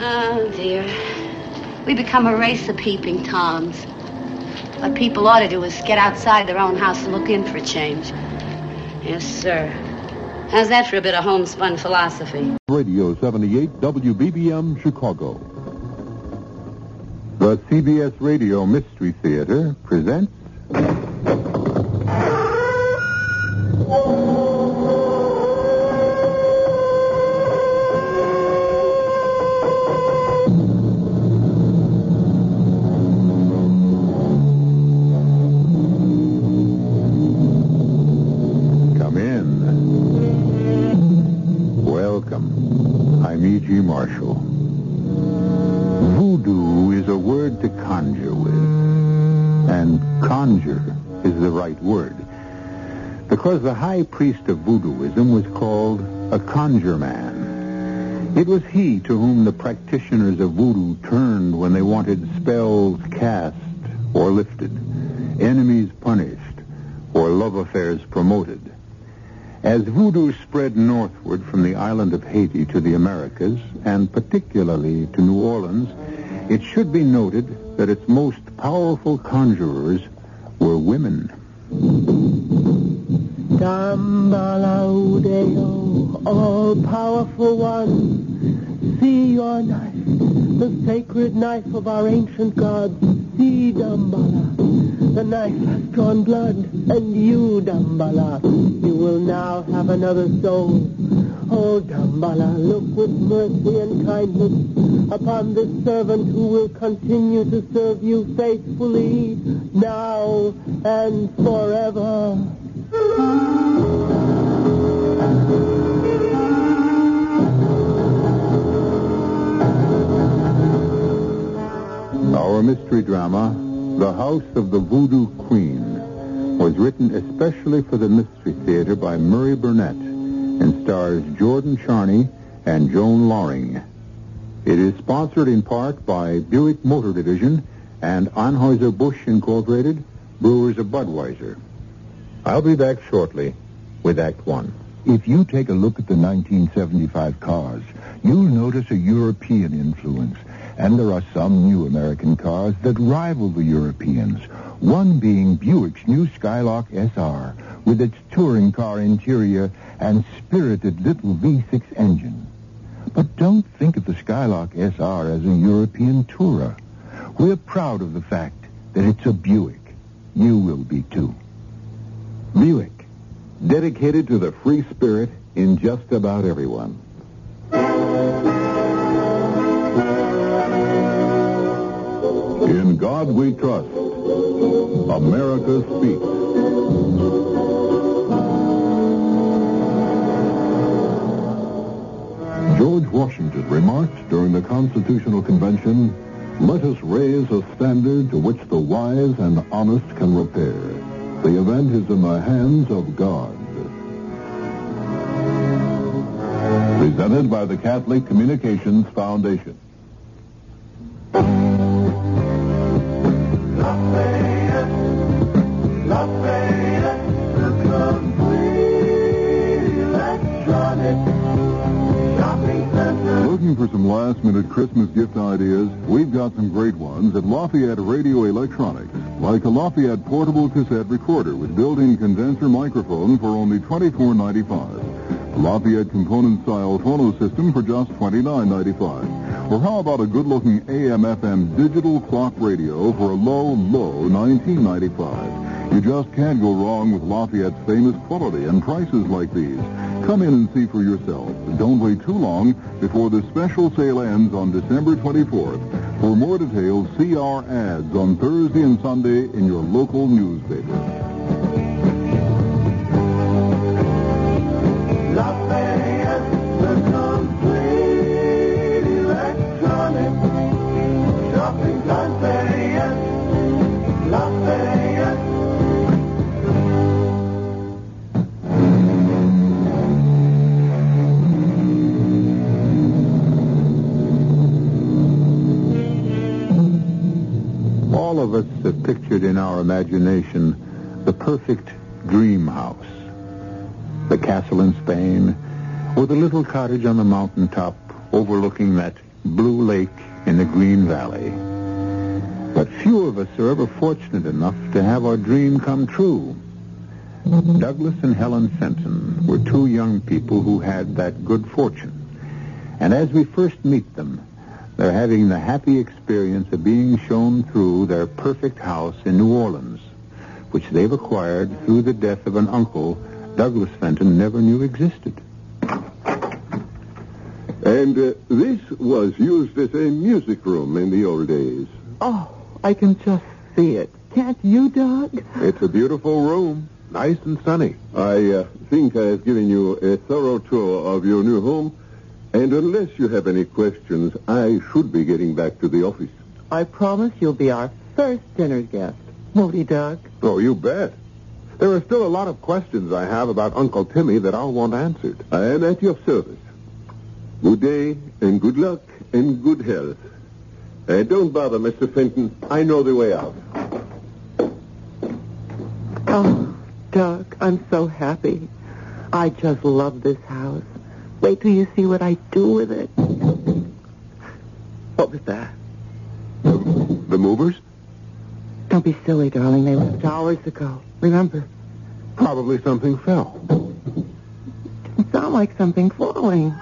Oh, dear. We become a race of peeping toms. What people ought to do is get outside their own house and look in for a change. Yes, sir. How's that for a bit of homespun philosophy? Radio 78 WBBM Chicago. The CBS Radio Mystery Theater presents. Marshall. Voodoo is a word to conjure with. And conjure is the right word. Because the high priest of voodooism was called a conjure man. It was he to whom the practitioners of voodoo turned when they wanted spells cast or lifted, enemies punished, or love affairs promoted. As voodoo spread northward from the island of Haiti to the Americas, and particularly to New Orleans, it should be noted that its most powerful conjurers were women. Dambalaudeo, all-powerful one, see your knife, the sacred knife of our ancient gods. See, Dambala, the knife has drawn blood, and you, Dambala, you will now have another soul. Oh, Dambala, look with mercy and kindness upon this servant who will continue to serve you faithfully now and forever. Our mystery drama, The House of the Voodoo Queen, was written especially for the Mystery Theater by Murray Burnett and stars Jordan Charney and Joan Loring. It is sponsored in part by Buick Motor Division and Anheuser-Busch Incorporated, Brewers of Budweiser. I'll be back shortly with Act One. If you take a look at the 1975 cars, you'll notice a European influence. And there are some new American cars that rival the Europeans. One being Buick's new Skylark SR with its touring car interior and spirited little V6 engine. But don't think of the Skylark SR as a European tourer. We're proud of the fact that it's a Buick. You will be too. Buick, dedicated to the free spirit in just about everyone. In God we trust. America speaks. George Washington remarked during the Constitutional Convention, let us raise a standard to which the wise and honest can repair. The event is in the hands of God. Presented by the Catholic Communications Foundation. Last-minute Christmas gift ideas? We've got some great ones at Lafayette Radio Electronics, like a Lafayette portable cassette recorder with built-in condenser microphone for only $24.95. A Lafayette component-style phono system for just $29.95. Or how about a good-looking AM/FM digital clock radio for a low, low $19.95? You just can't go wrong with Lafayette's famous quality and prices like these. Come in and see for yourself. Don't wait too long before the special sale ends on December 24th. For more details, see our ads on Thursday and Sunday in your local newspaper. Our imagination the perfect dream house. The castle in Spain, or the little cottage on the mountaintop overlooking that blue lake in the Green Valley. But few of us are ever fortunate enough to have our dream come true. Douglas and Helen Fenton were two young people who had that good fortune. And as we first meet them, they're having the happy experience of being shown through their perfect house in New Orleans, which they've acquired through the death of an uncle Douglas Fenton never knew existed. And uh, this was used as a music room in the old days. Oh, I can just see it. Can't you, Doug? It's a beautiful room, nice and sunny. I uh, think I have given you a thorough tour of your new home. And unless you have any questions, I should be getting back to the office. I promise you'll be our first dinner guest. Won't he, Doug? Oh, you bet. There are still a lot of questions I have about Uncle Timmy that I'll want answered. I am at your service. Good day, and good luck, and good health. Uh, don't bother, Mr. Fenton. I know the way out. Oh, Doug, I'm so happy. I just love this house. Wait till you see what I do with it. What was that? The, the movers? Don't be silly, darling. They left hours ago. Remember? Probably something fell. It sounded like something falling.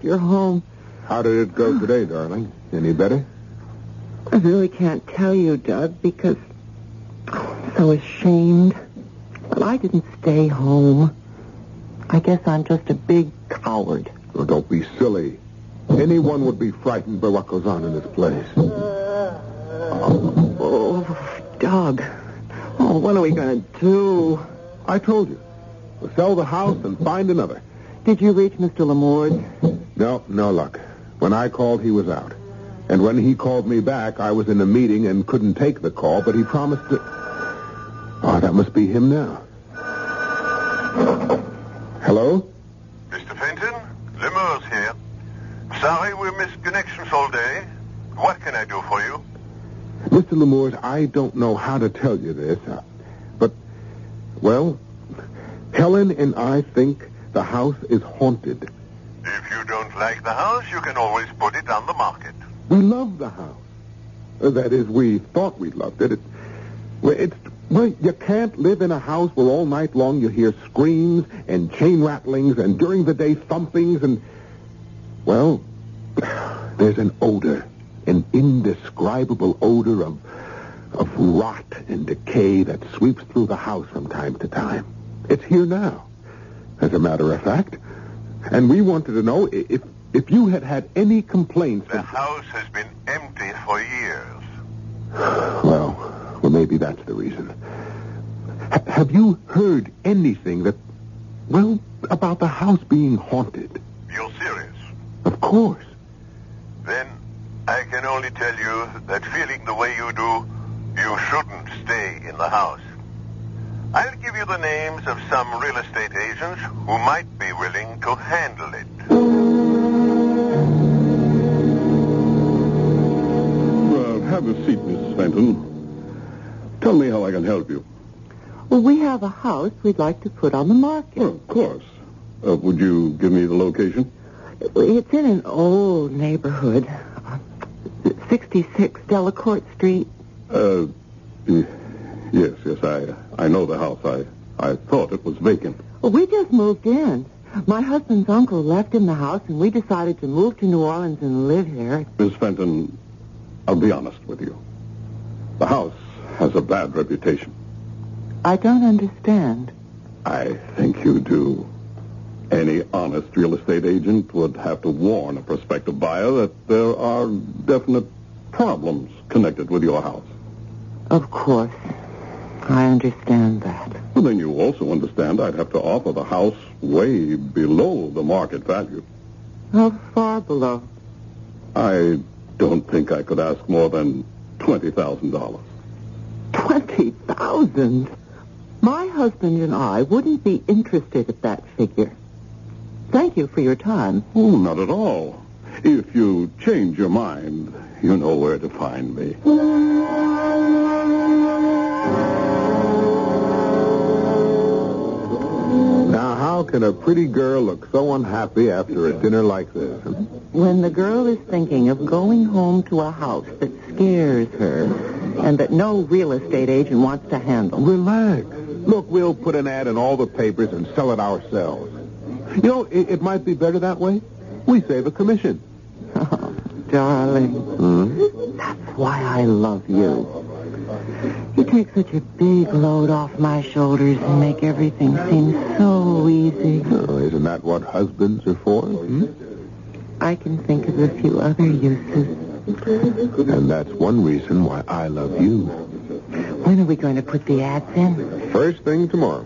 Glad you're home. How did it go oh. today, darling? Any better? I really can't tell you, Doug, because I'm so ashamed. But I didn't stay home. I guess I'm just a big coward. Oh, don't be silly. Anyone would be frightened by what goes on in this place. Oh, Doug. Oh, what are we going to do? I told you. We'll sell the house and find another. Did you reach Mr. Lamorde? No, no luck. When I called, he was out. And when he called me back, I was in a meeting and couldn't take the call, but he promised to... Oh, that must be him now. Hello? Mr. Fenton, Lemurs here. Sorry we missed connections all day. What can I do for you? Mr. Lemurs, I don't know how to tell you this, uh, but, well, Helen and I think the house is haunted. Like the house, you can always put it on the market. We love the house. Uh, That is, we thought we loved it. it it's well, you can't live in a house where all night long you hear screams and chain rattlings and during the day thumpings and well, there's an odor, an indescribable odor of of rot and decay that sweeps through the house from time to time. It's here now, as a matter of fact. And we wanted to know if if you had had any complaints. The house has been empty for years. Well, well, maybe that's the reason. Ha- have you heard anything that, well, about the house being haunted? You're serious? Of course. Then I can only tell you that feeling the way you do, you shouldn't stay in the house. I'll give you the names of some real estate agents who might be willing to handle it. A seat, Mrs. Fenton. Tell me how I can help you. Well, we have a house we'd like to put on the market. of course. Uh, would you give me the location? It's in an old neighborhood. uh, 66 Delacorte Street. Uh, yes, yes, I, I know the house. I, I thought it was vacant. Well, we just moved in. My husband's uncle left him the house, and we decided to move to New Orleans and live here. Miss Fenton, I'll be honest with you. The house has a bad reputation. I don't understand. I think you do. Any honest real estate agent would have to warn a prospective buyer that there are definite problems connected with your house. Of course. I understand that. Well, then you also understand I'd have to offer the house way below the market value. How far below? I don't think I could ask more than $20,000. Twenty thousand. My husband and I wouldn't be interested at that figure. Thank you for your time. Oh, not at all. If you change your mind, you know where to find me. How can a pretty girl look so unhappy after a dinner like this? When the girl is thinking of going home to a house that scares her and that no real estate agent wants to handle. Relax. Look, we'll put an ad in all the papers and sell it ourselves. You know, it, it might be better that way. We save a commission. Oh, darling. Hmm? That's why I love you. You take such a big load off my shoulders and make everything seem so easy. Oh, isn't that what husbands are for? hmm? I can think of a few other uses. And that's one reason why I love you. When are we going to put the ads in? First thing tomorrow.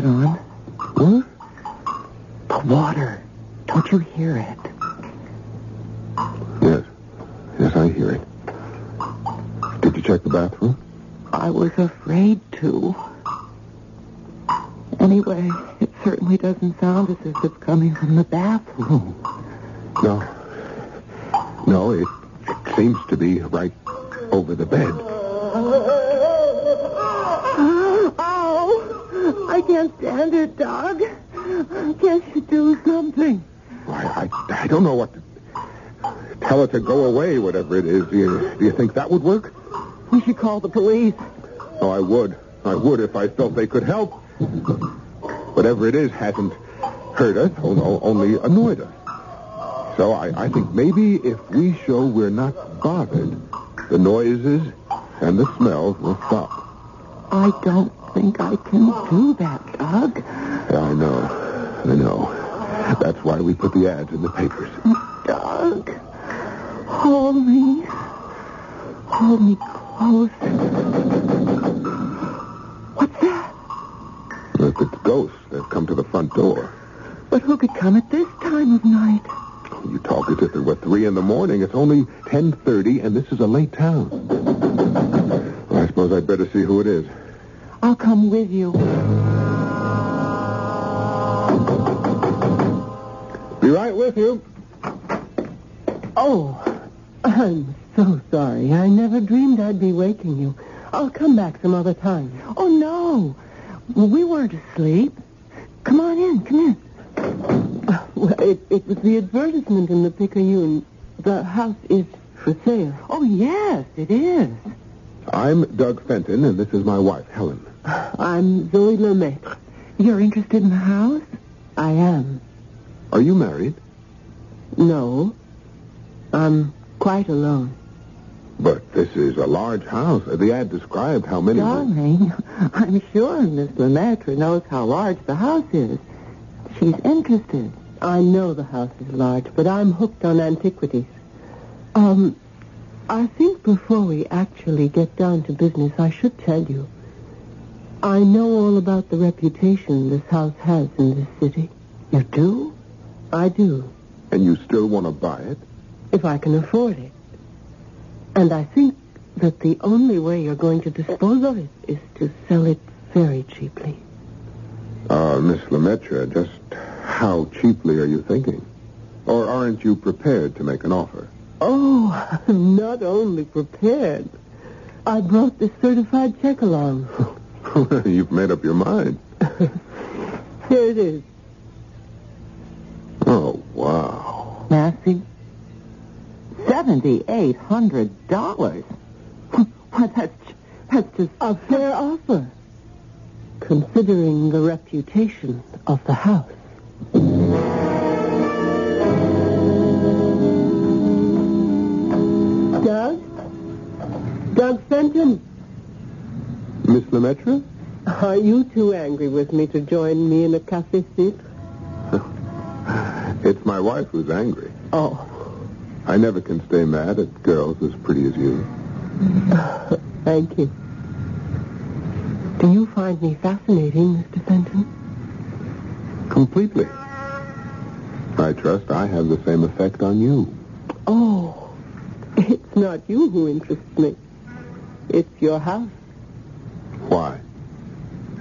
Faucet on? What? The water. Don't you hear it? Yes. Yes, I hear it. Did you check the bathroom? I was afraid to. Anyway, it certainly doesn't sound as if it's coming from the bathroom. That would work? We should call the police. Oh, I would. I would if I felt they could help. Whatever it is hasn't hurt us, only annoyed us. So I, I think maybe if we show we're not bothered, the noises and the smells will stop. I don't think I can do that, Doug. Yeah, I know. I know. That's why we put the ads in the papers. Doug, hold me. Hold me close. What's that? If it's ghosts, they've come to the front door. But who could come at this time of night? You talk as if it were three in the morning. It's only ten thirty, and this is a late town. Well, I suppose I'd better see who it is. I'll come with you. Be right with you. Oh, I'm so sorry. I never dreamed I'd be waking you. I'll come back some other time. Oh, no. We weren't asleep. Come on in, come in. Well, it, it was the advertisement in the Picayune. The house is for sale. Oh, yes, it is. I'm Doug Fenton, and this is my wife, Helen. I'm Zoe Lemaitre. You're interested in the house? I am. Are you married? No. I'm quite alone. But this is a large house. The ad described how many. Darling, I'm sure Miss Lemaitre knows how large the house is. She's interested. I know the house is large, but I'm hooked on antiquities. Um, I think before we actually get down to business, I should tell you. I know all about the reputation this house has in this city. You do? I do, And you still want to buy it? if I can afford it. And I think that the only way you're going to dispose of it is to sell it very cheaply. Ah, uh, Miss Lemaitre, just how cheaply are you thinking? Or aren't you prepared to make an offer? Oh, I'm not only prepared. I brought the certified check along. You've made up your mind. Here it is. Oh, wow. Massive $7,800. Why, that's, that's just... A fair offer, considering the reputation of the house. Doug? Doug Fenton? Miss Lemaitre? Are you too angry with me to join me in a café seat? it's my wife who's angry. Oh. I never can stay mad at girls as pretty as you. thank you. Do you find me fascinating, Mr. Fenton? Completely. I trust I have the same effect on you. Oh, it's not you who interests me. It's your house. Why?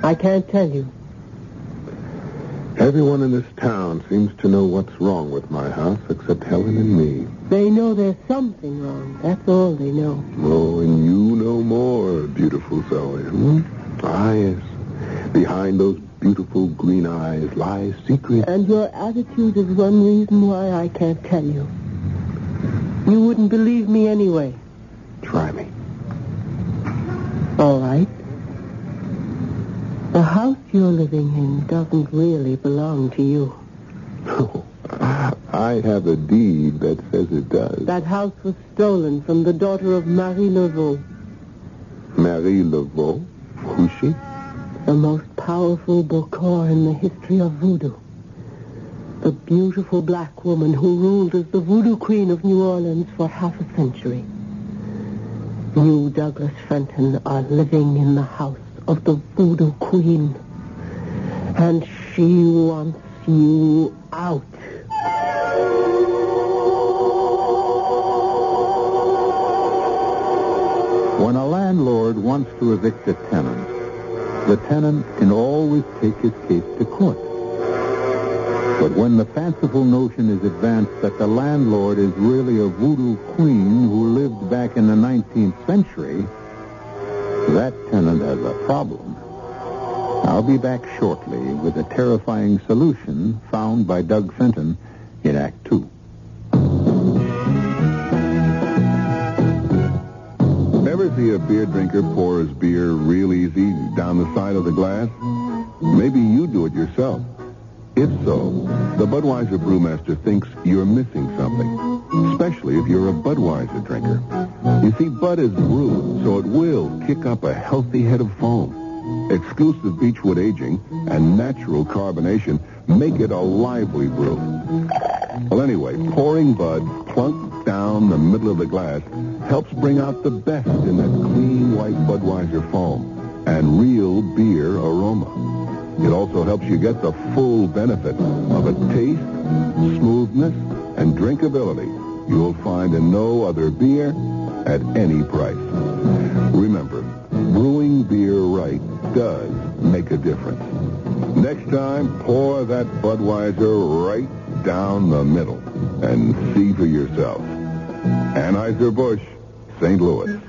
I can't tell you. Everyone in this town seems to know what's wrong with my house except Helen and me. They know there's something wrong. That's all they know. Oh, and you know more, beautiful Zoe. Hmm? Ah, yes. Behind those beautiful green eyes lies secret. And your attitude is one reason why I can't tell you. You wouldn't believe me anyway. Try me. All right. The house you're living in doesn't really belong to you. I have a deed that says it does. That house was stolen from the daughter of Marie Laveau, Marie Laveau? Who's she? the most powerful Bokor in the history of voodoo. The beautiful black woman who ruled as the voodoo queen of New Orleans for half a century. You, Douglas Fenton, are living in the house of the voodoo queen. And she wants you out. When a landlord wants to evict a tenant, the tenant can always take his case to court. But when the fanciful notion is advanced that the landlord is really a voodoo queen who lived back in the 19th century, that tenant has a problem. I'll be back shortly with a terrifying solution found by Doug Fenton in Act Two. Ever see a beer drinker pour his beer real easy down the side of the glass? Maybe you do it yourself. If so, the Budweiser brewmaster thinks you're missing something, especially if you're a Budweiser drinker. You see, Bud is brewed, so it will kick up a healthy head of foam. Exclusive beechwood aging and natural carbonation make it a lively brew. Well, anyway, pouring Bud plunk down the middle of the glass helps bring out the best in that clean white Budweiser foam and real beer aroma. It also helps you get the full benefit of a taste, smoothness, and drinkability you'll find in no other beer at any price. Remember, brewing beer right does make a difference. Next time, pour that Budweiser right down the middle and see for yourself. Anheuser-Busch, St. Louis.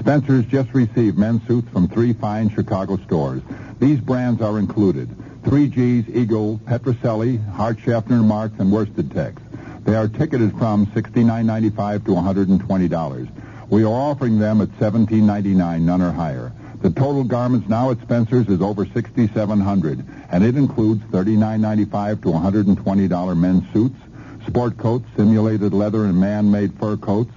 Spencer's just received men's suits from three fine Chicago stores. These brands are included. 3G's, Eagle, Petrocelli, Hart Schaffner Marx, and Worsted Tex. They are ticketed from $69.95 to $120. We are offering them at $17.99, none or higher. The total garments now at Spencer's is over 6,700, and it includes $39.95 to $120 men's suits, sport coats, simulated leather and man-made fur coats,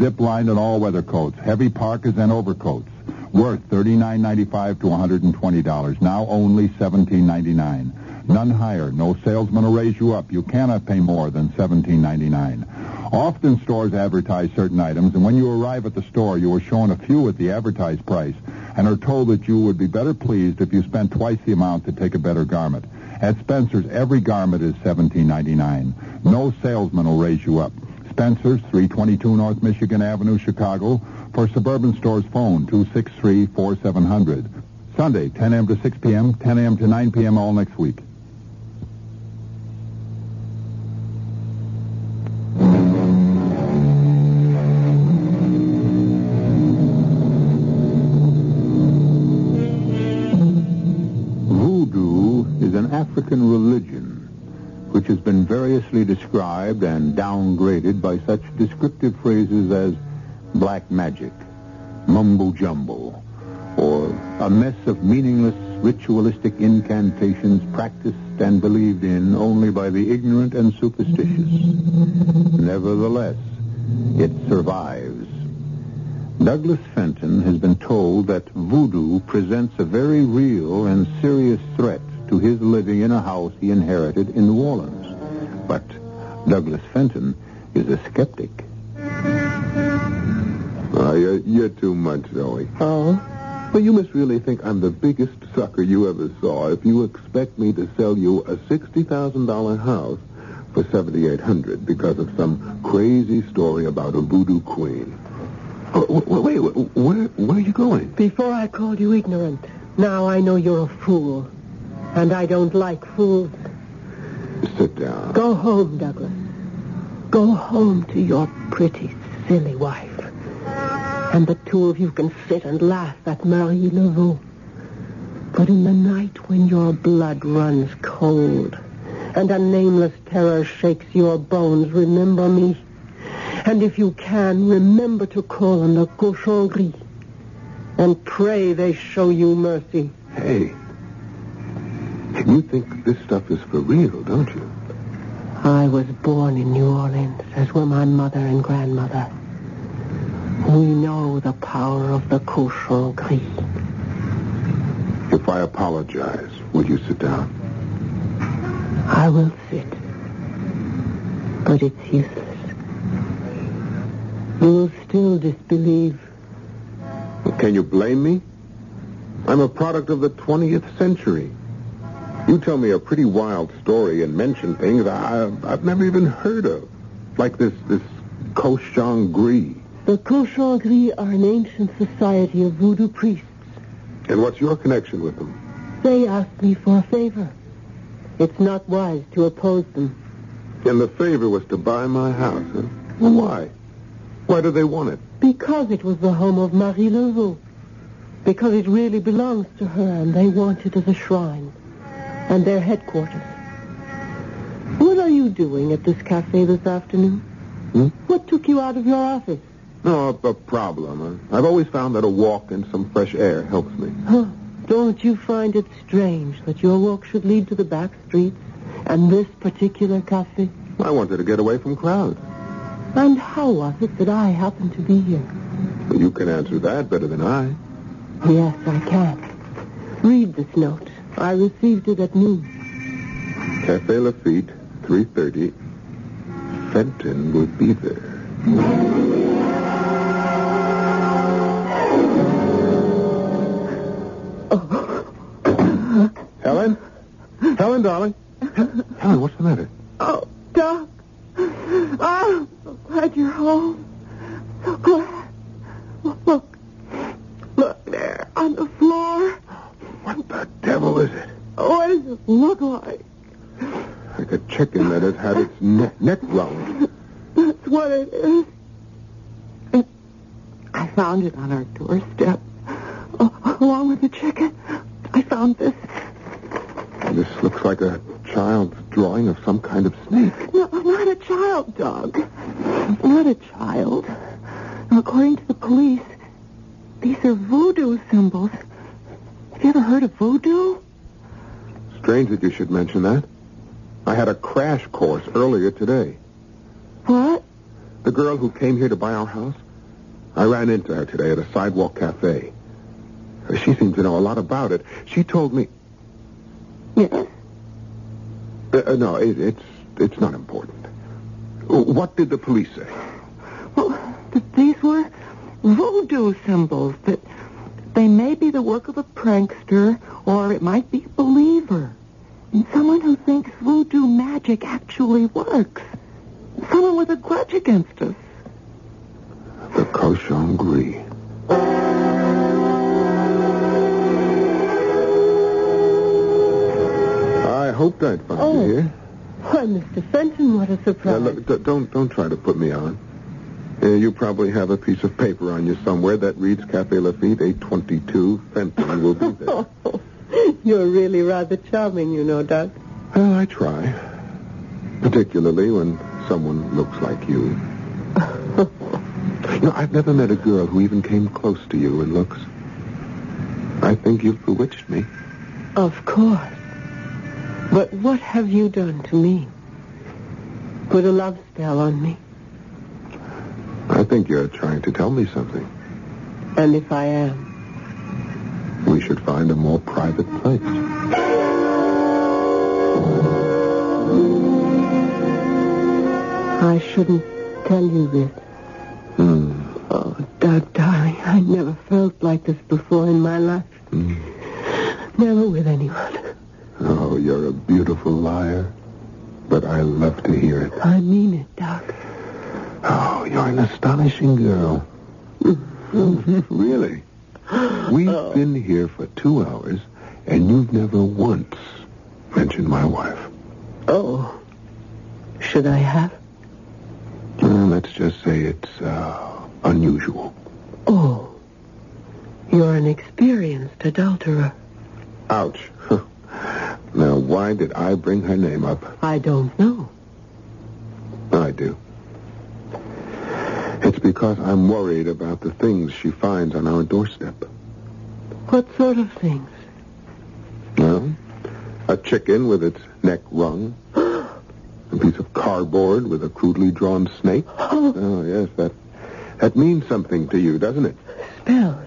zip-lined and all-weather coats, heavy parkas and overcoats, worth $39.95 to $120. Now only $17.99. None higher. No salesman will raise you up. You cannot pay more than $17.99. Often stores advertise certain items, and when you arrive at the store, you are shown a few at the advertised price and are told that you would be better pleased if you spent twice the amount to take a better garment. At Spencer's, every garment is $17.99. No salesman will raise you up. Spencer's, 322 North Michigan Avenue, Chicago. For suburban stores, phone 263-4700. Sunday, 10 a.m. to 6 p.m., 10 a.m. to 9 p.m. all next week. Voodoo is an African religion which has been variously described and downgraded by such descriptive phrases as black magic, mumbo jumbo, or a mess of meaningless ritualistic incantations practiced and believed in only by the ignorant and superstitious. Nevertheless, it survives. Douglas Fenton has been told that voodoo presents a very real and serious threat to his living in a house he inherited in New Orleans. But Douglas Fenton is a skeptic. Uh, you're, you're too much, Zoe. Oh? Well, you must really think I'm the biggest sucker you ever saw if you expect me to sell you a $60,000 house for 7800 because of some crazy story about a voodoo queen. Oh, wait, wait, where, where are you going? Before I called you ignorant, now I know you're a fool. And I don't like fools. Sit down. Go home, Douglas. Go home to your pretty, silly wife. And the two of you can sit and laugh at Marie Laveau. But in the night when your blood runs cold and a nameless terror shakes your bones, remember me. And if you can, remember to call on the cochon gris. And pray they show you mercy. Hey, you think this stuff is for real, don't you? I was born in New Orleans, as were my mother and grandmother. We know the power of the cochon gris. If I apologize, will you sit down? I will sit. But it's useless. You will still disbelieve. Can you blame me? I'm a product of the 20th century. You tell me a pretty wild story and mention things I, I've never even heard of. Like this, this gris. The cochon gris are an ancient society of voodoo priests. And what's your connection with them? They asked me for a favor. It's not wise to oppose them. And the favor was to buy my house, huh? Well, why? Why do they want it? Because it was the home of Marie Laveau. Because it really belongs to her, and they want it as a shrine. And their headquarters. What are you doing at this cafe this afternoon? Hmm? What took you out of your office? No, a, problem. I've always found that a walk in some fresh air helps me. Huh. Don't you find it strange that your walk should lead to the back streets and this particular cafe? I wanted to get away from crowds. And how was it that I happened to be here? You can answer that better than I. Yes, I can. Read this note. I received it at noon. Cafe Lafitte, 3.30. Fenton will be there. Helen, darling? Helen, what's the matter? Oh, Doug. Oh, so glad you're home. So glad. Look. Look there on the floor. What the devil is it? Oh, what does it look like? Like a chicken that has had its neck, neck wrung. That's what it is. It, I found it on our doorstep. Oh, along with the chicken, I found this. This looks like a child's drawing of some kind of snake. No, not a child, Doug. Not a child. According to the police, these are voodoo symbols. Have you ever heard of voodoo? Strange that you should mention that. I had a crash course earlier today. What? The girl who came here to buy our house, I ran into her today at a sidewalk cafe. She seemed to know a lot about it. She told me... Uh, uh, no, it, it's it's not important. What did the police say? Well, th- these were voodoo symbols that they may be the work of a prankster or it might be a believer. And someone who thinks voodoo magic actually works. Someone with a grudge against us. The cochon I hoped I'd find Oh. you here. Why, Mr. Fenton, what a Now, surprise. look, d- don't don't try to put me on. Uh, you probably have a piece of paper on you somewhere that reads Cafe Lafitte, 822. Fenton will be there. You're really rather charming, you know, Doug. well, I try. Particularly when someone looks like you. you know, I've never met a girl who even came close to you in looks. I think you've bewitched me. Of course. But what have you done to me? Put a love spell on me. I think you're trying to tell me something. And if I am, We should find a more private place. I shouldn't tell you this. Hmm. Oh, Doug, darling, I never felt like this before in my life. Never with anyone. Oh, you're a beautiful liar. But I love to hear it. I mean it, Doug. Oh, you're an astonishing girl. really? We've been here for two hours, and you've never once mentioned my wife. Oh. Should I have? Well, let's just say it's uh, unusual. Oh. You're an experienced adulterer. Ouch. Now, why did I bring her name up? I don't know. I do. It's because I'm worried about the things she finds on our doorstep. What sort of things? Well, a chicken with its neck wrung. a piece of cardboard with a crudely drawn snake. Oh. oh, yes, that that means something to you, doesn't it? Spells.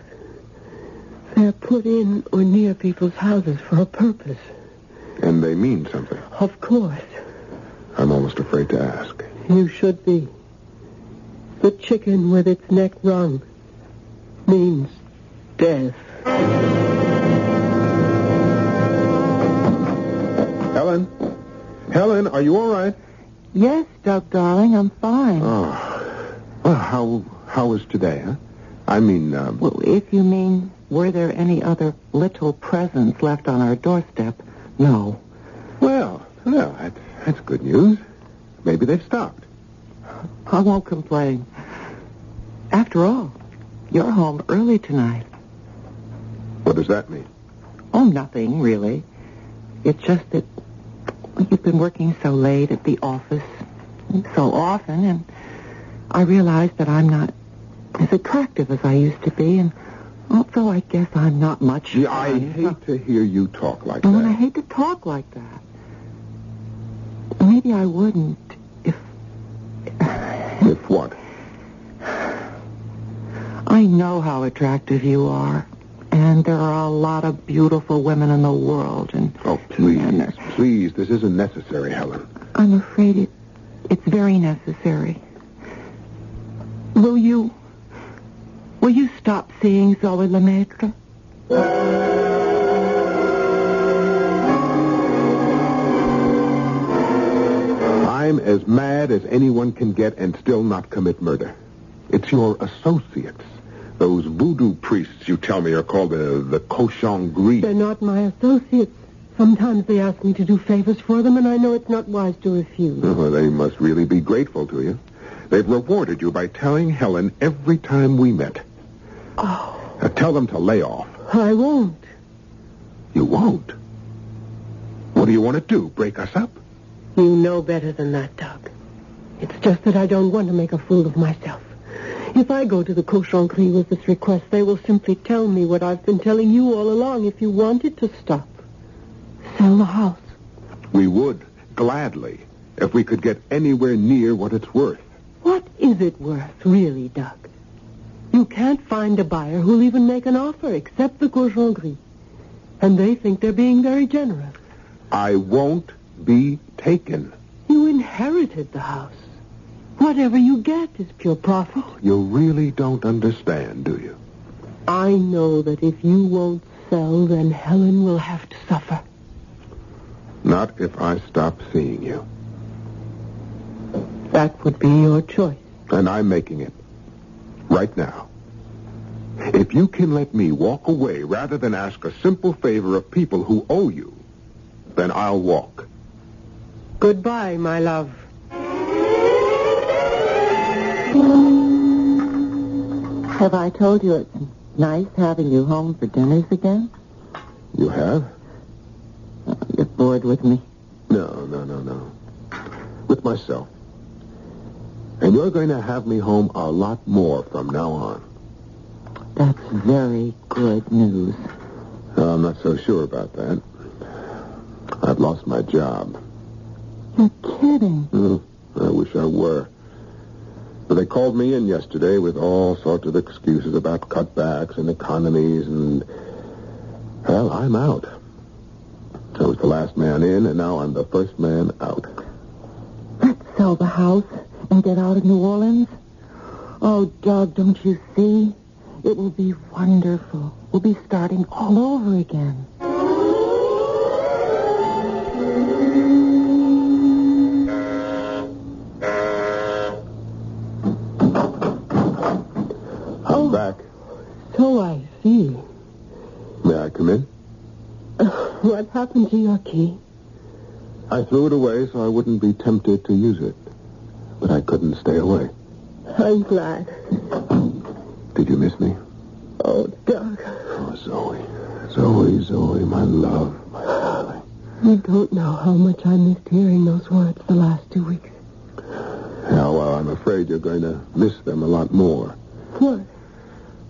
They're put in or near people's houses for a purpose. And they mean something. Of course. I'm almost afraid to ask. You should be. The chicken with its neck wrung means death. Helen? Helen, are you all right? Yes, Doug, darling, I'm fine. Oh. Well, how how was today, huh? I mean, um, Well, if you mean, were there any other little presents left on our doorstep? No. well, well, that's, that's good news. Maybe they've stopped. I won't complain. After all, you're home early tonight. What does that mean? Oh, nothing, really. It's just that you've been working so late at the office so often, and I realize that I'm not as attractive as I used to be, and also I guess I'm not much Gee, I hate to hear you talk like Oh, and I hate to talk like that. Maybe I wouldn't if If what? I know how attractive you are. And there are a lot of beautiful women in the world, and Oh, please, and they're- please, this isn't necessary, Helen. I'm afraid it, it's very necessary. Will you, will you stop seeing Zoe Lemaitre? I'm as mad as anyone can get and still not commit murder. It's your associates. Those voodoo priests you tell me are called the, the Cochon Gris. They're not my associates. Sometimes they ask me to do favors for them, and I know it's not wise to refuse. Oh, they must really be grateful to you. They've rewarded you by telling Helen every time we met. Oh, Now tell them to lay off. I won't. You won't. What do you want to do? Break us up? You know better than that, Doug. It's just that I don't want to make a fool of myself. If I go to the Cochon Gris with this request, they will simply tell me what I've been telling you all along. If you wanted to stop, sell the house. We would, gladly, if we could get anywhere near what it's worth. What is it worth, really, Doug? You can't find a buyer who'll even make an offer except the Cochon Gris. And they think they're being very generous. I won't be taken. You inherited the house. Whatever you get is pure profit. You really don't understand, do you? I know that if you won't sell, then Helen will have to suffer. Not if I stop seeing you. That would be your choice. And I'm making it. Right now. If you can let me walk away rather than ask a simple favor of people who owe you, then I'll walk. Goodbye, my love. Have I told you it's nice having you home for dinners again? You have? Oh, you're bored with me. No, no, no, no. With myself. And you're going to have me home a lot more from now on. That's very good news. Uh, I'm not so sure about that. I've lost my job. You're kidding. Hmm, I wish I were. But they called me in yesterday with all sorts of excuses about cutbacks and economies and... Well, I'm out. I was the last man in, and now I'm the first man out. Let's sell the house and get out of New Orleans. Oh, Doug, don't you see? It will be wonderful. We'll be starting all over again. I'm oh, back. So I see. May I come in? What happened to your key? I threw it away so I wouldn't be tempted to use it. But I couldn't stay away. I'm glad. Did you miss me? Oh, Doug, Oh, Zoe. Zoe, Zoe, my love, my darling. you don't know how much I missed hearing those words the last two weeks. Yeah, well, I'm afraid you're going to miss them a lot more. What?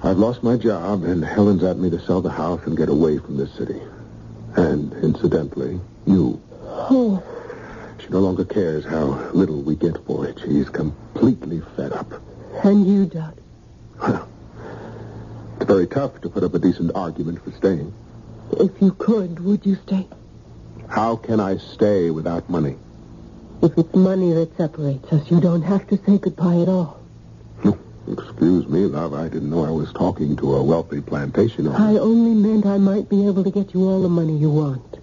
I've lost my job, and Helen's at me to sell the house and get away from this city. And, incidentally, you. Oh, She no longer cares how little we get for it. She's completely fed up. and you, Doug. Well, it's very tough to put up a decent argument for staying. If you could, would you stay? How can I stay without money? If it's money that separates us, you don't have to say goodbye at all. Excuse me, love. I didn't know I was talking to a wealthy plantation owner. I only meant I might be able to get you all the money you want.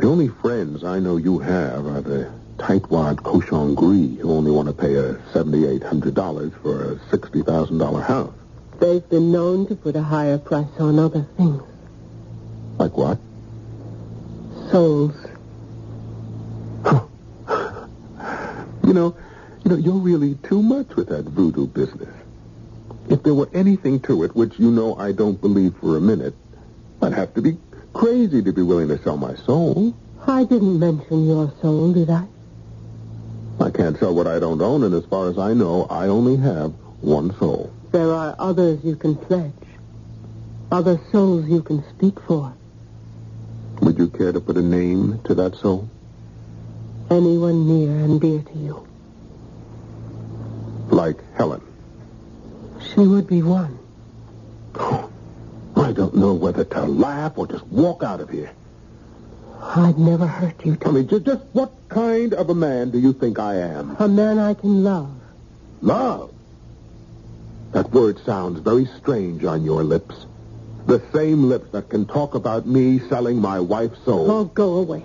The only friends I know you have are the tightwad Cochon Gris who only want to pay a $7,800 for a $60,000 house. They've been known to put a higher price on other things. Like what? Souls. You know, you know, you're really too much with that voodoo business. If there were anything to it, which you know I don't believe for a minute, I'd have to be crazy to be willing to sell my soul. I didn't mention your soul, did I? I can't sell what I don't own, and as far as I know, I only have one soul. There are others you can pledge. Other souls you can speak for. Would you care to put a name to that soul? Anyone near and dear to you. Like Helen. She would be one. I don't know whether to laugh or just walk out of here. I'd never hurt you, Tell me, just, just what kind of a man do you think I am? A man I can love. Love. That word sounds very strange on your lips. The same lips that can talk about me selling my wife's soul. Oh, go away.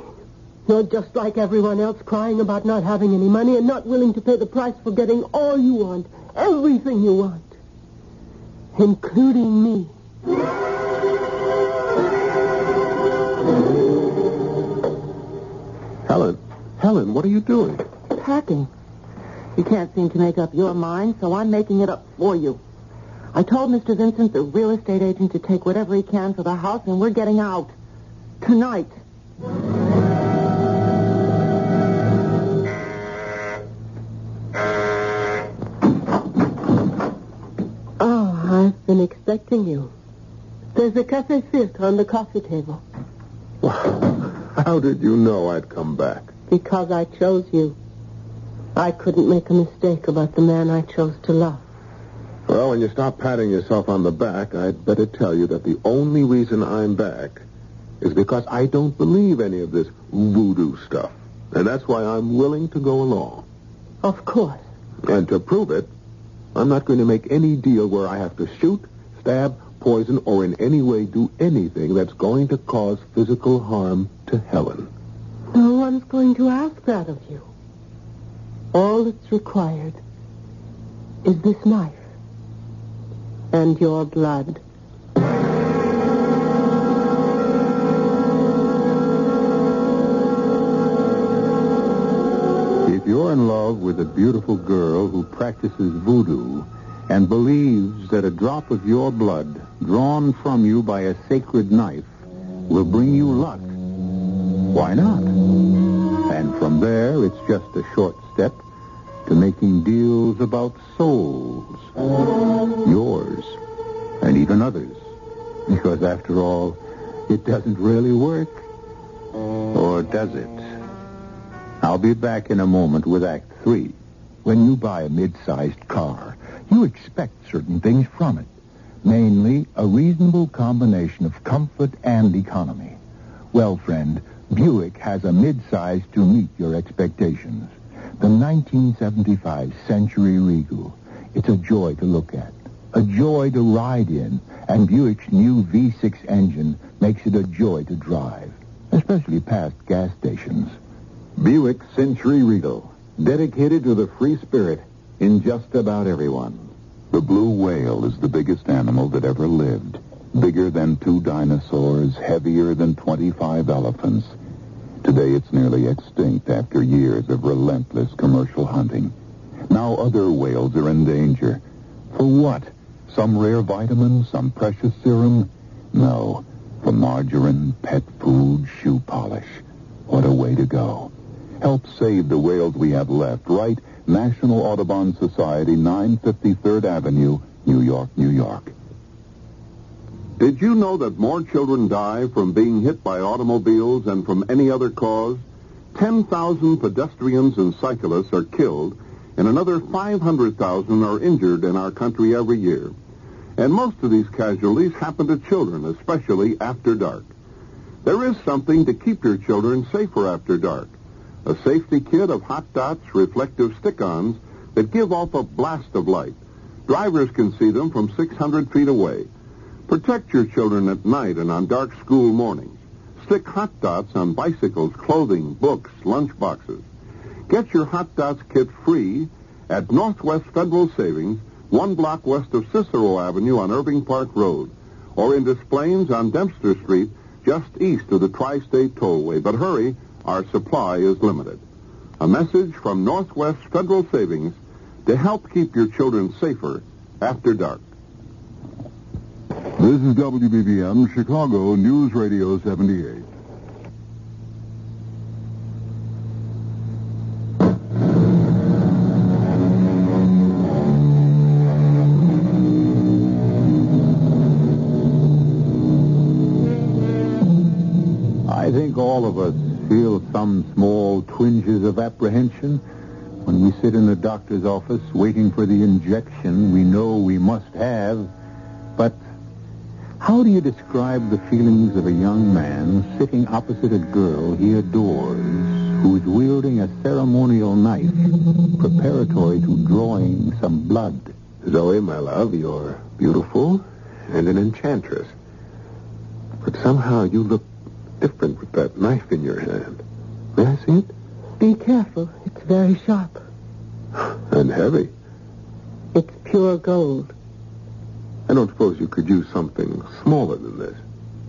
You're just like everyone else, crying about not having any money and not willing to pay the price for getting all you want, everything you want, including me. Helen, what are you doing? Packing. You can't seem to make up your mind, so I'm making it up for you. I told Mr. Vincent, the real estate agent, to take whatever he can for the house, and we're getting out. Tonight. Oh, I've been expecting you. There's a cafe fit on the coffee table How did you know I'd come back? Because I chose you. I couldn't make a mistake about the man I chose to love. Well, when you stop patting yourself on the back, I'd better tell you that the only reason I'm back is because I don't believe any of this voodoo stuff. And that's why I'm willing to go along. Of course. And to prove it, I'm not going to make any deal where I have to shoot, stab, poison, or in any way do anything that's going to cause physical harm to Helen. No one's going to ask that of you. All that's required is this knife and your blood. If you're in love with a beautiful girl who practices voodoo and believes that a drop of your blood, drawn from you by a sacred knife, will bring you luck, why not? And from there, it's just a short step to making deals about souls. Yours and even others. Because after all, it doesn't really work. Or does it? I'll be back in a moment with Act Three. When you buy a mid-sized car, you expect certain things from it. Mainly, a reasonable combination of comfort and economy. Well, friend, Buick has a mid-size to meet your expectations. The 1975 Century Regal. It's a joy to look at, a joy to ride in, and Buick's new V6 engine makes it a joy to drive, especially past gas stations. Buick Century Regal, dedicated to the free spirit in just about everyone. The blue whale is the biggest animal that ever lived. Bigger than two dinosaurs, heavier than 25 elephants. Today it's nearly extinct after years of relentless commercial hunting. Now other whales are in danger. For what? Some rare vitamin? Some precious serum? No. For margarine, pet food, shoe polish. What a way to go. Help save the whales we have left. Write National Audubon Society, 953rd Avenue, New York, New York. Did you know that more children die from being hit by automobiles than from any other cause? 10,000 pedestrians and cyclists are killed, and another 500,000 are injured in our country every year. And most of these casualties happen to children, especially after dark. There is something to keep your children safer after dark. A safety kit of hot dots reflective stick-ons that give off a blast of light. Drivers can see them from 600 feet away. Protect your children at night and on dark school mornings. Stick hot dots on bicycles, clothing, books, lunch boxes. Get your hot dots kit free at Northwest Federal Savings, one block west of Cicero Avenue on Irving Park Road, or in Des Plaines on Dempster Street, just east of the Tri-State Tollway. But hurry, our supply is limited. A message from Northwest Federal Savings to help keep your children safer after dark. This is WBBM, Chicago News Radio 78. I think all of us feel some small twinges of apprehension when we sit in the doctor's office waiting for the injection we know we must have. But how do you describe the feelings of a young man sitting opposite a girl he adores who is wielding a ceremonial knife preparatory to drawing some blood? Zoe, my love, you're beautiful and an enchantress. But somehow you look different with that knife in your hand. May I see it? Be careful. It's very sharp. And heavy. It's pure gold. I don't suppose you could use something smaller than this.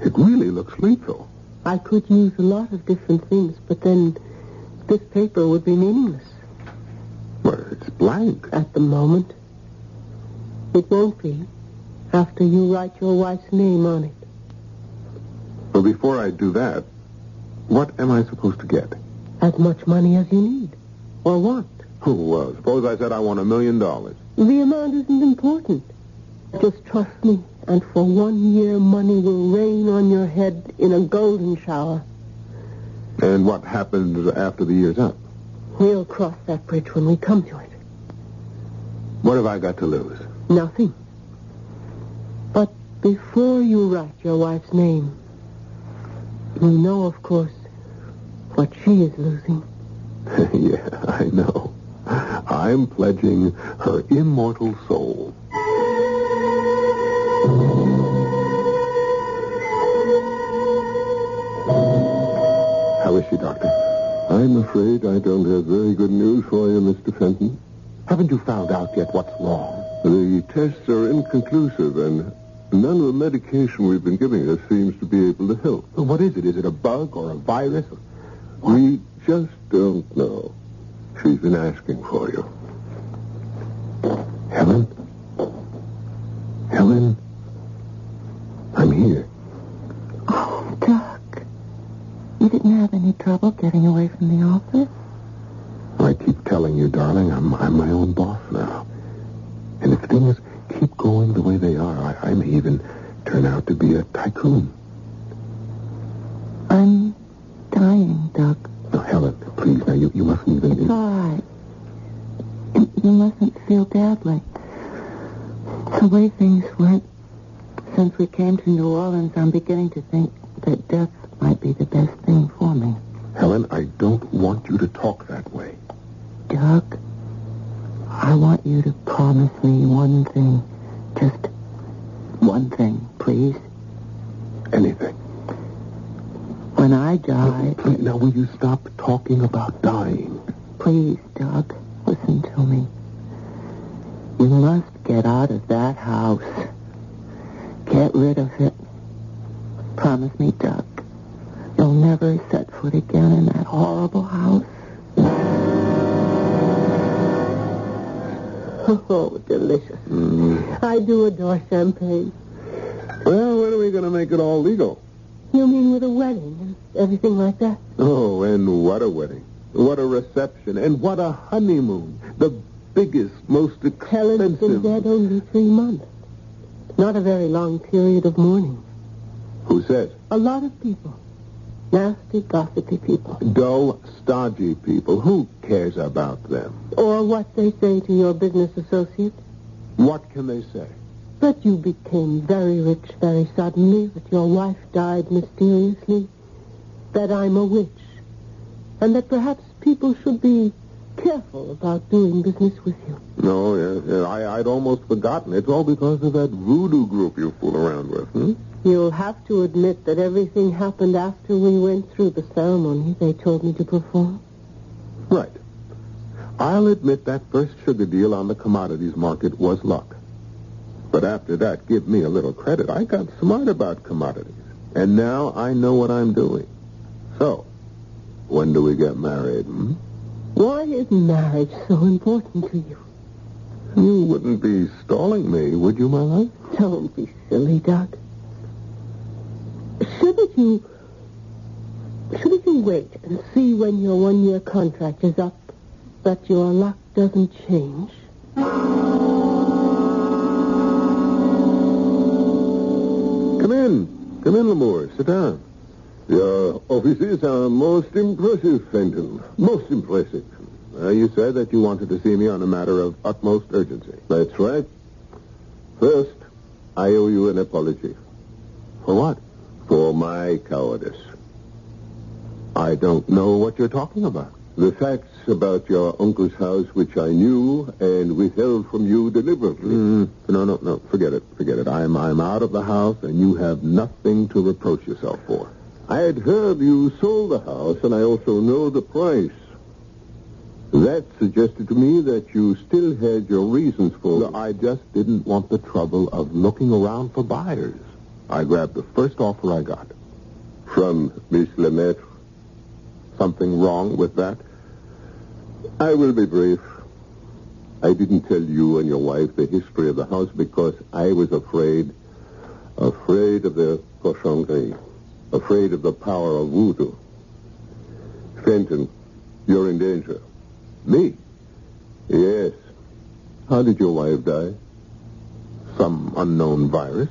It really looks lethal. I could use a lot of different things, but then this paper would be meaningless Well, it's blank. at the moment. It won't be after you write your wife's name on it. Well, before I do that, what am I supposed to get? As much money as you need or want. Oh, well, suppose I said I want a million dollars. The amount isn't important. Just trust me, and for one year money will rain on your head in a golden shower. And what happens after the year's up? We'll cross that bridge when we come to it. What have I got to lose? Nothing. But before you write your wife's name, you know, of course, what she is losing. yeah, I know. I'm pledging her immortal soul. She, Doctor? I'm afraid I don't have very good news for you, Mr. Fenton. Haven't you found out yet what's wrong? The tests are inconclusive, and none of the medication we've been giving her seems to be able to help. Well, what is it? Is it a bug or a virus? We just don't know. She's been asking for you. Helen? Helen? I'm here. Oh, Doug. You didn't have any trouble getting away from the office? I keep telling you, darling, I'm, I'm my own boss now. And if things keep going the way they are, I, I may even turn out to be a tycoon. I'm dying, Doug. Now, Helen, please, now, you, you mustn't even... It's all right. You- You mustn't feel badly. The way things went since we came to New Orleans, I'm beginning to think that death might be the best thing for me. Helen, I don't want you to talk that way. Doug, I want you to promise me one thing. Just one thing, please. Anything. When I die, Please, now, will you stop talking about dying? please, Doug, listen to me. You must get out of that house. Get rid of it. Promise me, Doug. You'll never set foot again in that horrible house. Oh, delicious. Mm. I do adore champagne. Well, when are we going to make it all legal? You mean with a wedding and everything like that? Oh, and what a wedding. What a reception. And what a honeymoon. The biggest, most expensive... Helen's been dead only three months. Not a very long period of mourning. Who says? A lot of people. Nasty, gossipy people. Dull, stodgy people. Who cares about them? Or what they say to your business associate. What can they say? That you became very rich very suddenly, that your wife died mysteriously, that I'm a witch, and that perhaps people should be careful about doing business with you. No, yes, yes. I, I'd almost forgotten. It's all because of that voodoo group you fool around with, hmm? You'll have to admit that everything happened after we went through the ceremony they told me to perform. Right. I'll admit that first sugar deal on the commodities market was luck. But after that, give me a little credit. I got smart about commodities. And now I know what I'm doing. So, when do we get married, hmm? Why is marriage so important to you? You wouldn't be stalling me, would you, my love? Don't be silly, Doug. Shouldn't you... Shouldn't you wait and see when your one-year contract is up that your luck doesn't change? Come in. Come in, Lamore. Sit down. Your offices are most impressive, Fenton. Most impressive. Uh, you said that you wanted to see me on a matter of utmost urgency. That's right. First, I owe you an apology. For what? For my cowardice. I don't know what you're talking about. The facts about your uncle's house, which I knew and withheld from you deliberately. no, no, no. Forget it. Forget it. I'm, I'm out of the house, and you have nothing to reproach yourself for. I had heard you sold the house, and I also know the price. That suggested to me that you still had your reasons for it. I just didn't want the trouble of looking around for buyers. I grabbed the first offer I got. From Miss Lemaitre. Something wrong with that? I will be brief. I didn't tell you and your wife the history of the house because I was afraid, afraid of the cochonnerie, afraid of the power of voodoo. Fenton, you're in danger. Me? Yes. How did your wife die? Some unknown virus?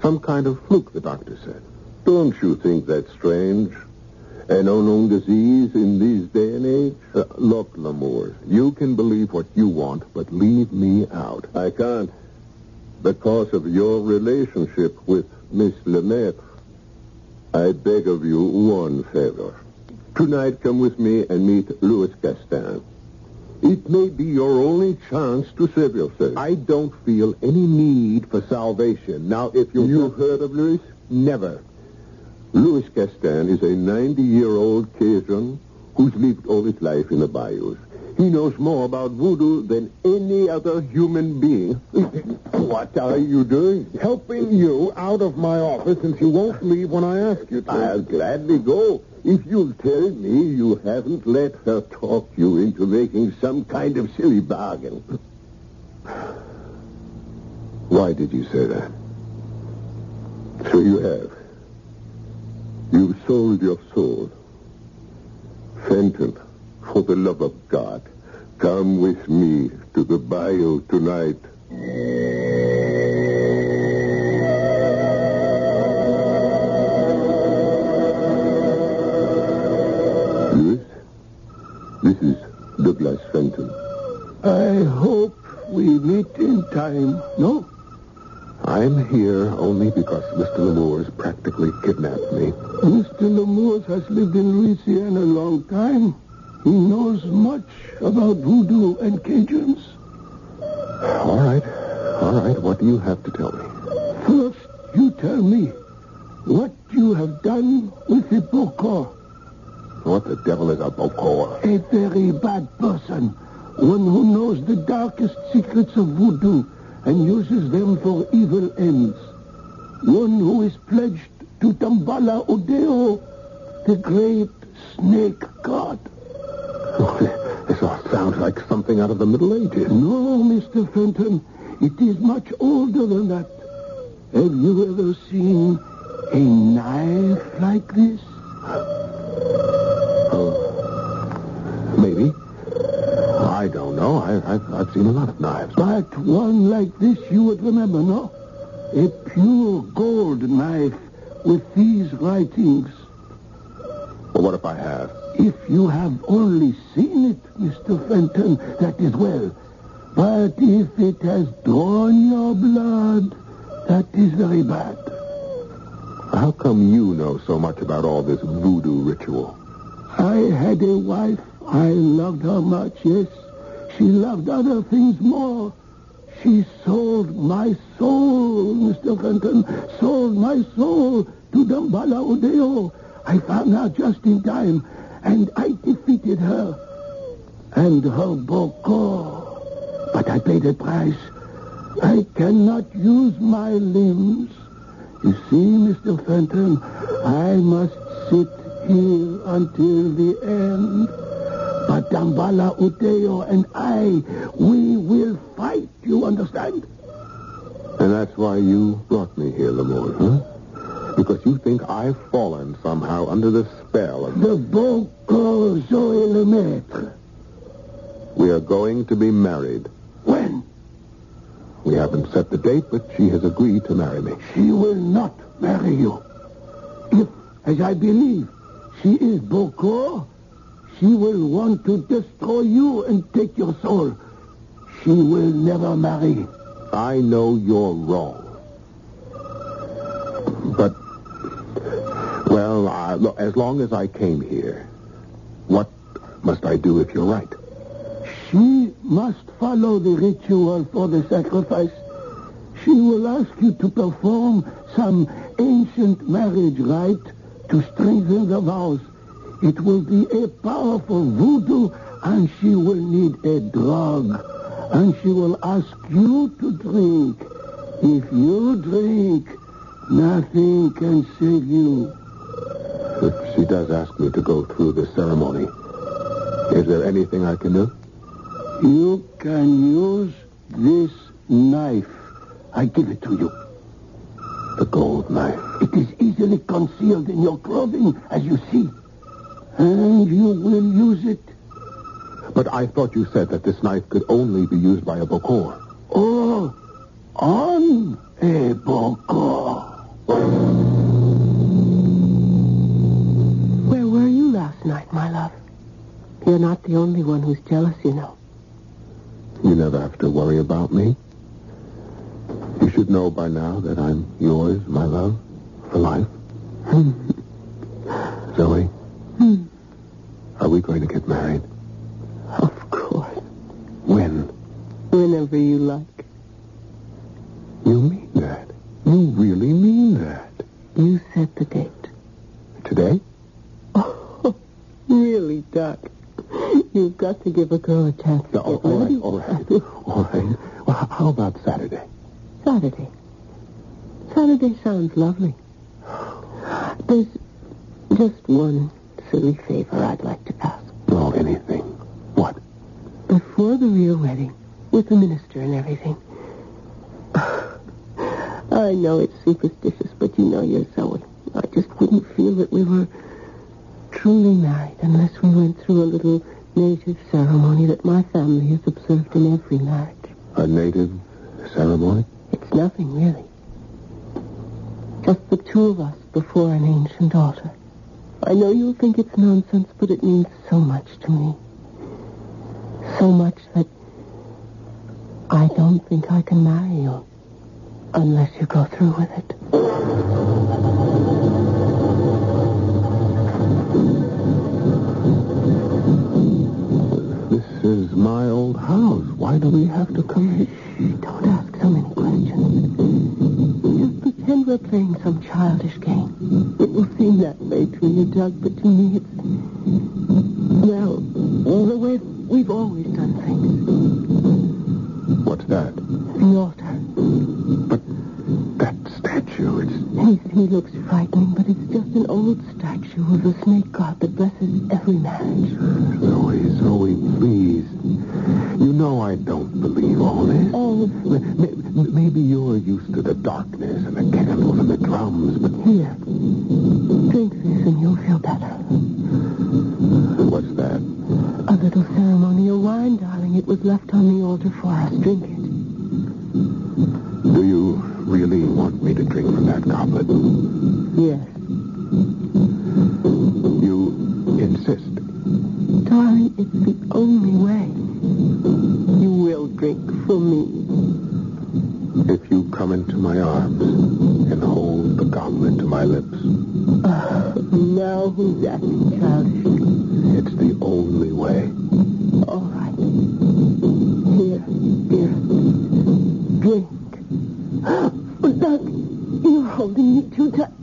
Some kind of fluke, the doctor said. Don't you think that's strange? An unknown disease in these day and age? Uh, look, Lamour, you can believe what you want, but leave me out. I can't. Because of your relationship with Miss Lemaitre. I beg of you one favor. Tonight, come with me and meet Louis Gaston. It may be your only chance to save yourself. I don't feel any need for salvation. Now, if you... You've heard of Louis? Never. Louis Gaston is a 90-year-old Cajun who's lived all his life in the bayous. He knows more about voodoo than any other human being. what are you doing? Helping you out of my office since you won't leave when I ask you to. I'll gladly go if you'll tell me you haven't let her talk you into making some kind of silly bargain. Why did you say that? So you have. You've sold your soul. Fenton, for the love of God, come with me to the bayou tonight. Louis, this is Douglas Fenton. I hope we meet in time. No, I'm here only because Mr. Lemoore's practically kidnapped me. Mr. Lemoore's has lived in Louisiana a long time. He knows much about voodoo and Cajuns. All right. All right. What do you have to tell me? First, you tell me what you have done with the Bokor. What the devil is a Bokor? A very bad person. One who knows the darkest secrets of voodoo and uses them for evil ends. One who is pledged to Dambala Odeo, the great snake god. This all sounds like something out of the Middle Ages. No, Mr. Fenton. It is much older than that. Have you ever seen a knife like this? Oh, maybe. I don't know. I, I've, I've seen a lot of knives. But one like this you would remember, no? A pure gold knife with these writings. Well, what if I have? If you have only seen it, Mr. Fenton, that is well. But if it has drawn your blood, that is very bad. How come you know so much about all this voodoo ritual? I had a wife. I loved her much, yes. She loved other things more. She sold my soul, Mr. Fenton, sold my soul to Dambala Odeo. I found her just in time, and I defeated her. And her bokor. But I paid a price. I cannot use my limbs. You see, Mr. Fenton, I must sit here until the end. But Dambala Udeo and I, we will fight, you understand? And that's why you brought me here, Lamont, huh? Because you think I've fallen somehow under the spell of... The Bokor Zoe Lemaitre. We are going to be married. When? We haven't set the date, but she has agreed to marry me. She will not marry you. If, as I believe, she is Bokor, she will want to destroy you and take your soul. She will never marry. I know you're wrong. But, well, I, look, as long as I came here, what must I do if you're right? She must follow the ritual for the sacrifice. She will ask you to perform some ancient marriage rite to strengthen the vows. It will be a powerful voodoo, and she will need a drug. And she will ask you to drink. If you drink, nothing can save you. If she does ask me to go through the ceremony, is there anything I can do? You can use this knife. I give it to you. The gold knife. It is easily concealed in your clothing, as you see. And you will use it. But I thought you said that this knife could only be used by a Bokor. Oh, on a Bokor. Where were you night, my love? You're not the only one who's jealous, you know. You never have to worry about me. You should know by now that I'm yours, my love, for life. Zoe, Hmm. are we going to get married? Of course. When? Whenever you like. You mean that? You really mean that? You set the date. Today? Really, Doug? You've got to give a girl a chance to No, get all right, all right, all right. Well, how about Saturday? Saturday. Saturday sounds lovely. There's just one silly favor I'd like to ask. No, anything. What? Before the real wedding, with the minister and everything. I know it's superstitious, but you know you're Zoe. I just wouldn't feel that we were truly married unless we went through a little native ceremony that my family has observed in every marriage. A native ceremony? It's nothing, really. Just the two of us before an ancient altar. I know you'll think it's nonsense, but it means so much to me. So much that I don't think I can marry you unless you go through with it. House. Why do we have to come here? Don't ask so many questions. Just pretend we're playing some childish game. It will seem that way to you, Doug, but to me it's... Well, the way we've always done things. What's that? The altar. But that statue, it's... He, he looks frightening, but it's just an old statue of the snake god that blesses every marriage. Zoe, Zoe, please. You know I don't believe all this. Oh, Maybe you're used to the darkness and the candles and the drums, but here. Drink this and you'll feel better. what's that? A little ceremonial wine, darling. It was left on the altar for us. Drink it. Do you really want me to drink from that goblet? Yes. You insist. Darling, it's the only way. You will drink for me. If you come into my arms and hold the goblet to my lips, Now who's acting childish? it's the only way. All right. Here, dearest. Drink. Oh, Doug, you're holding me too tight.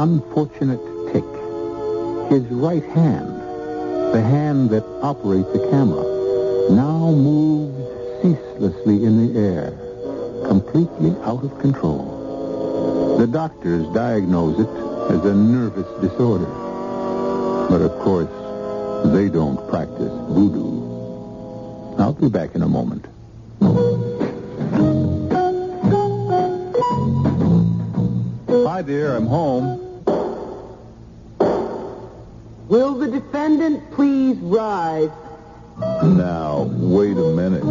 Unfortunate tic. His right hand, the hand that operates the camera, now moves ceaselessly in the air, completely out of control. The doctors diagnose it as a nervous disorder. But of course, they don't practice voodoo. I'll be back in a moment. Hi, dear. I'm home. Will the defendant please rise? Now, wait a minute.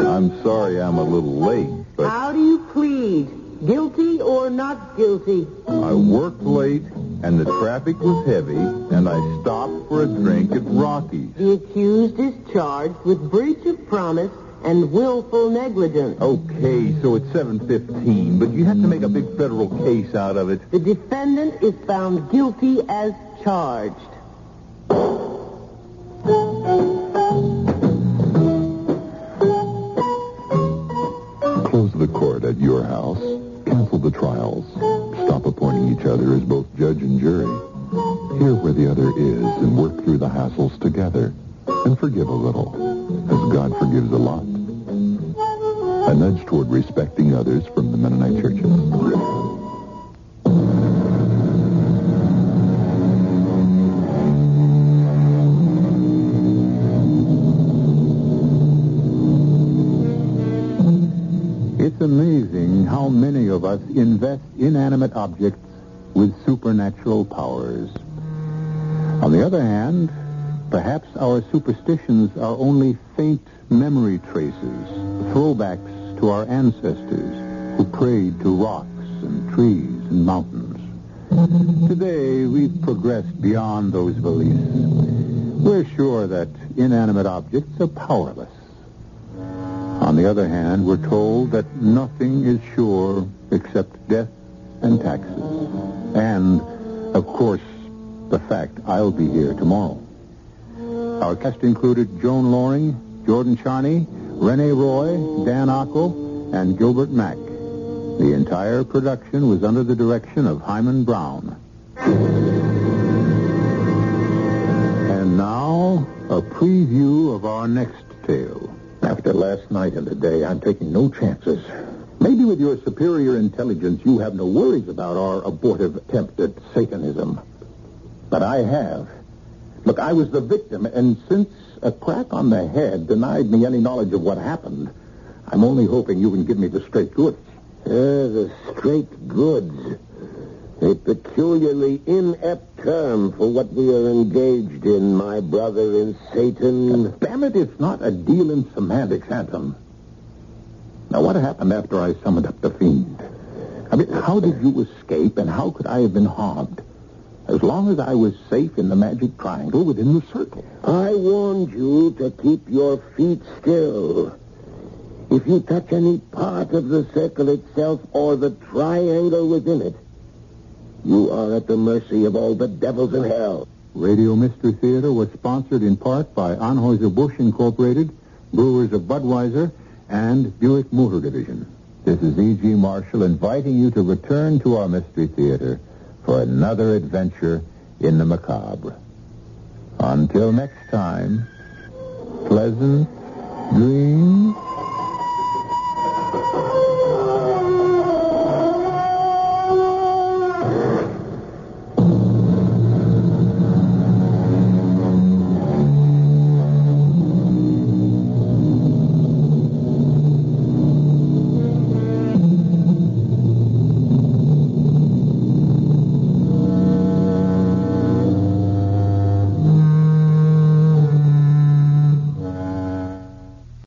I'm sorry I'm a little late, but How do you plead? Guilty or not guilty? I worked late and the traffic was heavy and I stopped for a drink at Rocky's. The accused is charged with breach of promise and willful negligence. Okay, so it's 7.15, but you have to make a big federal case out of it. The defendant is found guilty as charged. At your house. Cancel the trials. Stop appointing each other as both judge and jury. Hear where the other is and work through the hassles together. And forgive a little, as God forgives a lot. A nudge toward respecting others from the Mennonite churches. How many of us invest inanimate objects with supernatural powers. On the other hand, perhaps our superstitions are only faint memory traces, throwbacks to our ancestors who prayed to rocks and trees and mountains. Today, we've progressed beyond those beliefs. We're sure that inanimate objects are powerless. On the other hand, we're told that nothing is sure except death and taxes. And, of course, the fact I'll be here tomorrow. Our cast included Joan Lorring, Jordan Charney, Rene Roy, Dan Ocko, and Gilbert Mack. The entire production was under the direction of Himan Brown. And now, a preview of our next tale. Last night and today, I'm taking no chances. Maybe with your superior intelligence, you have no worries about our abortive attempt at Satanism. But I have. Look, I was the victim, and since a crack on the head denied me any knowledge of what happened, I'm only hoping you can give me the straight goods. Uh, the straight goods. A peculiarly inept term for what we are engaged in, my brother in Satan. Damn it, it's not a deal in semantics, Anton. Now, what happened after I summoned up the fiend? I mean, how did you escape, and how could I have been harmed? As long as I was safe in the magic triangle within the circle. I warned you to keep your feet still. If you touch any part of the circle itself or the triangle within it, you are at the mercy of all the devils in hell. Radio Mystery Theater was sponsored in part by Anheuser-Busch Incorporated, Brewers of Budweiser, and Buick Motor Division. This is E.G. Marshall inviting you to return to our Mystery Theater for another adventure in the macabre. Until next time, pleasant dreams.